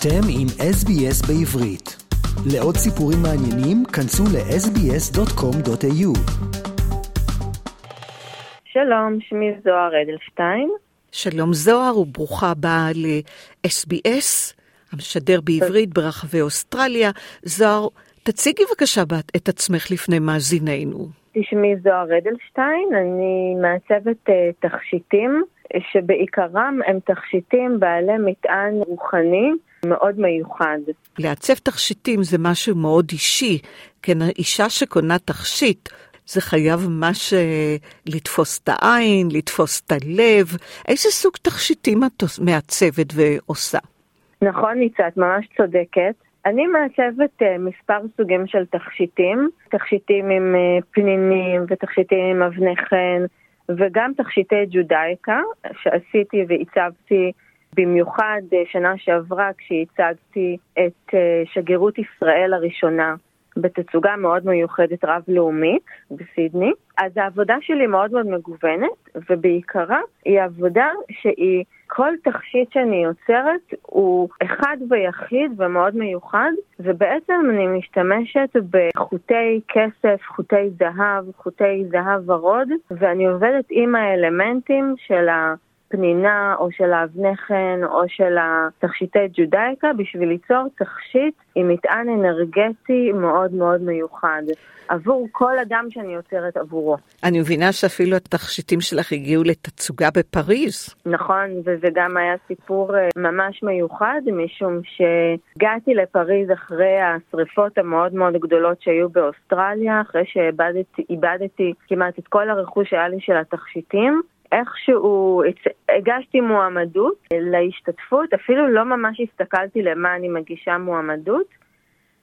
אתם עם SBS בעברית. לעוד סיפורים מעניינים, כנסו ל-sbs.com.au. שלום, שמי זוהר אדלשטיין. שלום זוהר וברוכה הבאה ל-SBS, המשדר בעברית ברחבי אוסטרליה. זוהר, תציגי בבקשה את עצמך לפני מאזיננו. שמי זוהר אדלשטיין, אני מעצבת uh, תכשיטים, שבעיקרם הם תכשיטים בעלי מטען רוחני מאוד מיוחד. לעצב תכשיטים זה משהו מאוד אישי, כן, אישה שקונה תכשיט, זה חייב ממש אה, לתפוס את העין, לתפוס את הלב. איזה סוג תכשיטים את מעצבת ועושה? נכון, ניצה, את ממש צודקת. אני מעצבת uh, מספר סוגים של תכשיטים, תכשיטים עם uh, פנינים ותכשיטים עם אבני חן וגם תכשיטי ג'ודאיקה שעשיתי ועיצבתי במיוחד uh, שנה שעברה כשהצגתי את uh, שגרירות ישראל הראשונה בתצוגה מאוד מיוחדת רב-לאומית בסידני. אז העבודה שלי מאוד מאוד מגוונת, ובעיקרה היא עבודה שהיא, כל תכשיט שאני יוצרת הוא אחד ויחיד ומאוד מיוחד, ובעצם אני משתמשת בחוטי כסף, חוטי זהב, חוטי זהב ורוד, ואני עובדת עם האלמנטים של ה... פנינה או של האבני חן או של התכשיטי ג'ודאיקה בשביל ליצור תכשיט עם מטען אנרגטי מאוד מאוד מיוחד עבור כל אדם שאני יוצרת עבורו. אני מבינה שאפילו התכשיטים שלך הגיעו לתצוגה בפריז. נכון, וזה גם היה סיפור אה, ממש מיוחד משום שהגעתי לפריז אחרי השריפות המאוד מאוד גדולות שהיו באוסטרליה, אחרי שאיבדתי כמעט את כל הרכוש שהיה לי של התכשיטים. איכשהו הגשתי מועמדות להשתתפות, אפילו לא ממש הסתכלתי למה אני מגישה מועמדות,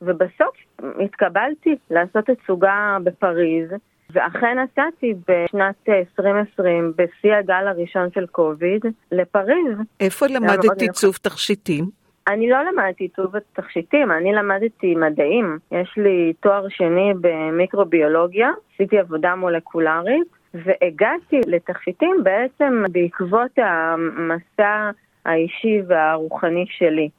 ובסוף התקבלתי לעשות תצוגה בפריז, ואכן נסעתי בשנת 2020, בשיא הגל הראשון של קוביד, לפריז. איפה למדת עיצוב תכשיטים? אני לא למדתי עיצוב תכשיטים, אני למדתי מדעים. יש לי תואר שני במיקרוביולוגיה, עשיתי עבודה מולקולרית, והגעתי לתכשיטים בעצם בעקבות המסע האישי והרוחני שלי.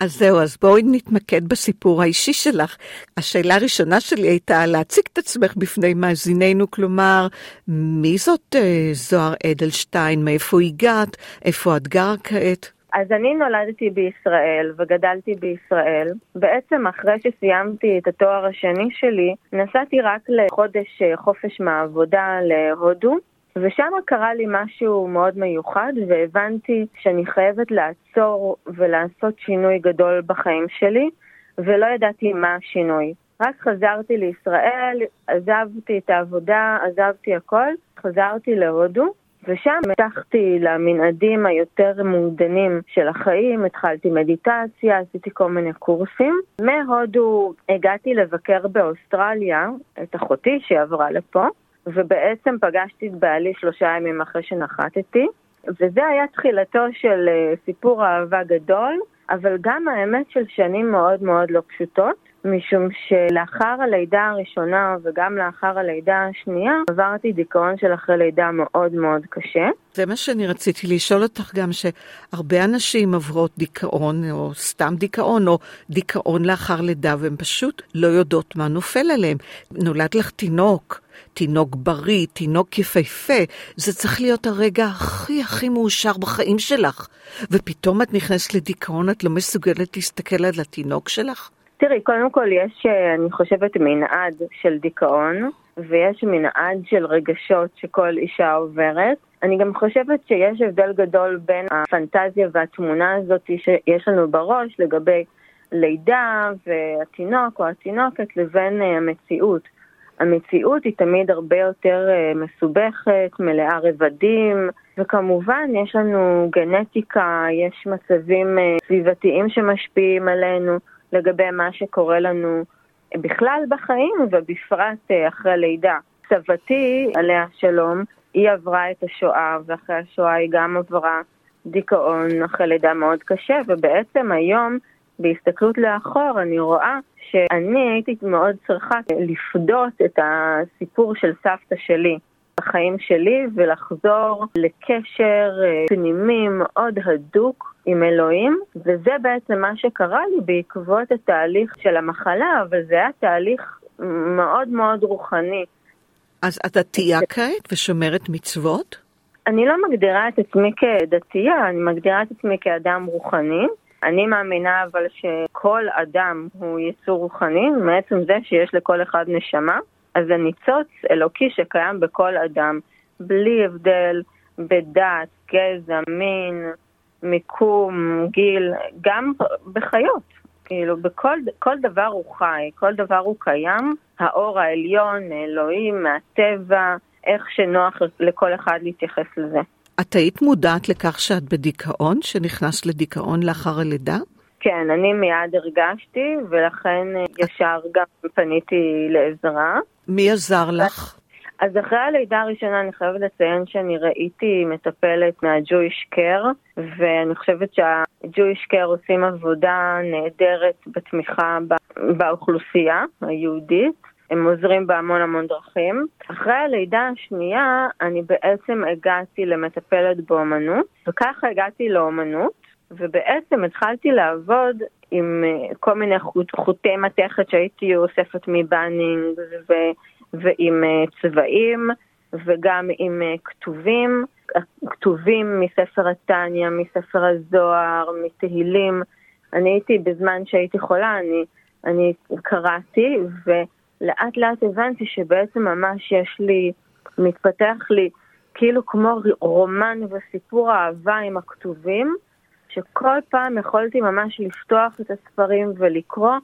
אז זהו, אז בואי נתמקד בסיפור האישי שלך. השאלה הראשונה שלי הייתה להציג את עצמך בפני מאזיננו, כלומר, מי זאת אה, זוהר אדלשטיין, מאיפה הגעת, איפה את גרה כעת? אז אני נולדתי בישראל וגדלתי בישראל. בעצם אחרי שסיימתי את התואר השני שלי, נסעתי רק לחודש אה, חופש מהעבודה להודו, ושם קרה לי משהו מאוד מיוחד, והבנתי שאני חייבת לעצור ולעשות שינוי גדול בחיים שלי, ולא ידעתי מה השינוי. רק חזרתי לישראל, עזבתי את העבודה, עזבתי הכל, חזרתי להודו, ושם התחתי למנעדים היותר מעודנים של החיים, התחלתי מדיטציה, עשיתי כל מיני קורסים. מהודו הגעתי לבקר באוסטרליה את אחותי שעברה לפה, ובעצם פגשתי את בעלי שלושה ימים אחרי שנחתתי, וזה היה תחילתו של אה, סיפור אהבה גדול, אבל גם האמת של שנים מאוד מאוד לא פשוטות. משום שלאחר הלידה הראשונה וגם לאחר הלידה השנייה עברתי דיכאון של אחרי לידה מאוד מאוד קשה. זה מה שאני רציתי לשאול אותך גם, שהרבה אנשים עברות דיכאון, או סתם דיכאון, או דיכאון לאחר לידה, והן פשוט לא יודעות מה נופל עליהן. נולד לך תינוק, תינוק בריא, תינוק יפהפה, זה צריך להיות הרגע הכי הכי מאושר בחיים שלך. ופתאום את נכנסת לדיכאון, את לא מסוגלת להסתכל על התינוק שלך? תראי, קודם כל יש, אה, אני חושבת, מנעד של דיכאון, ויש מנעד של רגשות שכל אישה עוברת. אני גם חושבת שיש הבדל גדול בין הפנטזיה והתמונה הזאת שיש לנו בראש לגבי לידה והתינוק או התינוקת לבין אה, המציאות. המציאות היא תמיד הרבה יותר אה, מסובכת, מלאה רבדים, וכמובן יש לנו גנטיקה, יש מצבים סביבתיים שמשפיעים עלינו. לגבי מה שקורה לנו בכלל בחיים ובפרט אה, אחרי לידה. סבתי, עליה שלום, היא עברה את השואה, ואחרי השואה היא גם עברה דיכאון אחרי לידה מאוד קשה, ובעצם היום, בהסתכלות לאחור, אני רואה שאני הייתי מאוד צריכה לפדות את הסיפור של סבתא שלי. בחיים שלי ולחזור לקשר אה, פנימי מאוד הדוק עם אלוהים, וזה בעצם מה שקרה לי בעקבות התהליך של המחלה, אבל זה היה תהליך מאוד מאוד רוחני. אז את דתייה כעת ושומרת מצוות? אני לא מגדירה את עצמי כדתייה, אני מגדירה את עצמי כאדם רוחני. אני מאמינה אבל שכל אדם הוא יצור רוחני, מעצם זה שיש לכל אחד נשמה, אז זה ניצוץ אלוקי שקיים בכל אדם, בלי הבדל בדת, גזע, מין, מיקום, גיל, גם בחיות. כאילו, בכל כל דבר הוא חי, כל דבר הוא קיים, האור העליון, אלוהים, מהטבע, איך שנוח לכל אחד להתייחס לזה. את היית מודעת לכך שאת בדיכאון, שנכנסת לדיכאון לאחר הלידה? כן, אני מיד הרגשתי, ולכן ישר גם פניתי לעזרה. מי עזר לך? אז אחרי הלידה הראשונה אני חייבת לציין שאני ראיתי מטפלת מה-Jewish Care, ואני חושבת שה-Jewish Care עושים עבודה נהדרת בתמיכה באוכלוסייה היהודית. הם עוזרים בהמון המון דרכים. אחרי הלידה השנייה אני בעצם הגעתי למטפלת באומנות, וככה הגעתי לאומנות, ובעצם התחלתי לעבוד עם אה, כל מיני חוט, חוטי מתכת שהייתי אוספת מבאנינג ו- ועם אה, צבעים וגם עם אה, כתובים, כתובים מספר התניא, מספר הזוהר, מתהילים. אני הייתי, בזמן שהייתי חולה, אני, אני קראתי, ולאט לאט הבנתי שבעצם ממש יש לי, מתפתח לי כאילו כמו רומן וסיפור אהבה עם הכתובים, שכל פעם יכולתי ממש לפתוח את הספרים ולקרוא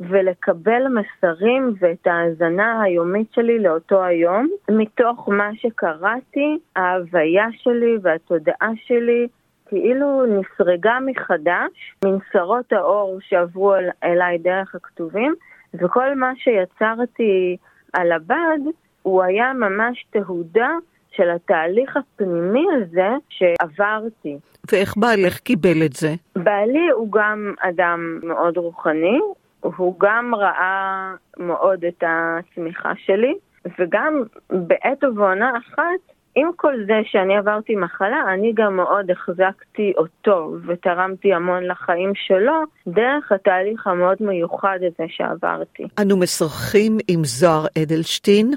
ולקבל מסרים ואת ההאזנה היומית שלי לאותו היום. מתוך מה שקראתי, ההוויה שלי והתודעה שלי כאילו נסרגה מחדש מנסרות האור שעברו אל, אליי דרך הכתובים, וכל מה שיצרתי על הבד הוא היה ממש תהודה של התהליך הפנימי הזה שעברתי. ואיך בעלך קיבל את זה? בעלי הוא גם אדם מאוד רוחני, הוא גם ראה מאוד את הצמיחה שלי, וגם בעת ובעונה אחת עם כל זה שאני עברתי מחלה, אני גם מאוד החזקתי אותו ותרמתי המון לחיים שלו דרך התהליך המאוד מיוחד הזה שעברתי. אנו משוחחים עם זוהר אדלשטיין.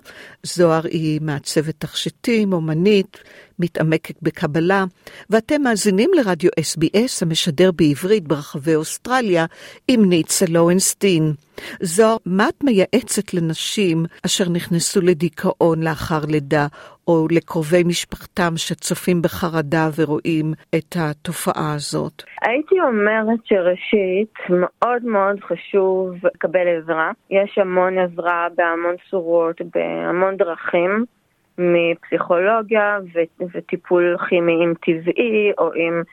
זוהר היא מעצבת תכשיטים, אומנית, מתעמקת בקבלה, ואתם מאזינים לרדיו SBS המשדר בעברית ברחבי אוסטרליה עם ניצה לואונסטין. זוהר, מה את מייעצת לנשים אשר נכנסו לדיכאון לאחר לידה, או לקרובי משפחתם שצופים בחרדה ורואים את התופעה הזאת? הייתי אומרת שראשית, מאוד מאוד חשוב לקבל עזרה. יש המון עזרה בהמון צורות, בהמון דרכים. מפסיכולוגיה וטיפול כימי עם טבעי או עם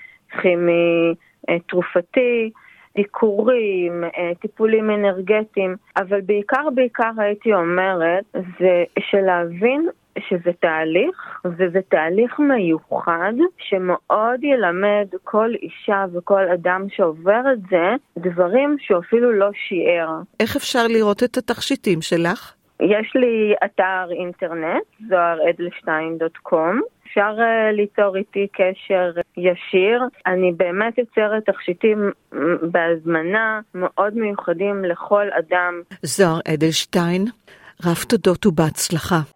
כימי אה, תרופתי, דיקורים, אה, טיפולים אנרגטיים, אבל בעיקר בעיקר הייתי אומרת זה שלהבין שזה תהליך, וזה תהליך מיוחד שמאוד ילמד כל אישה וכל אדם שעובר את זה דברים שהוא אפילו לא שיער. איך אפשר לראות את התכשיטים שלך? יש לי אתר אינטרנט, זוהר.אדלשטיין.com. אפשר אה, ליצור איתי קשר ישיר. אני באמת יוצרת תכשיטים בהזמנה מאוד מיוחדים לכל אדם. זוהר אדלשטיין, רב תודות ובהצלחה.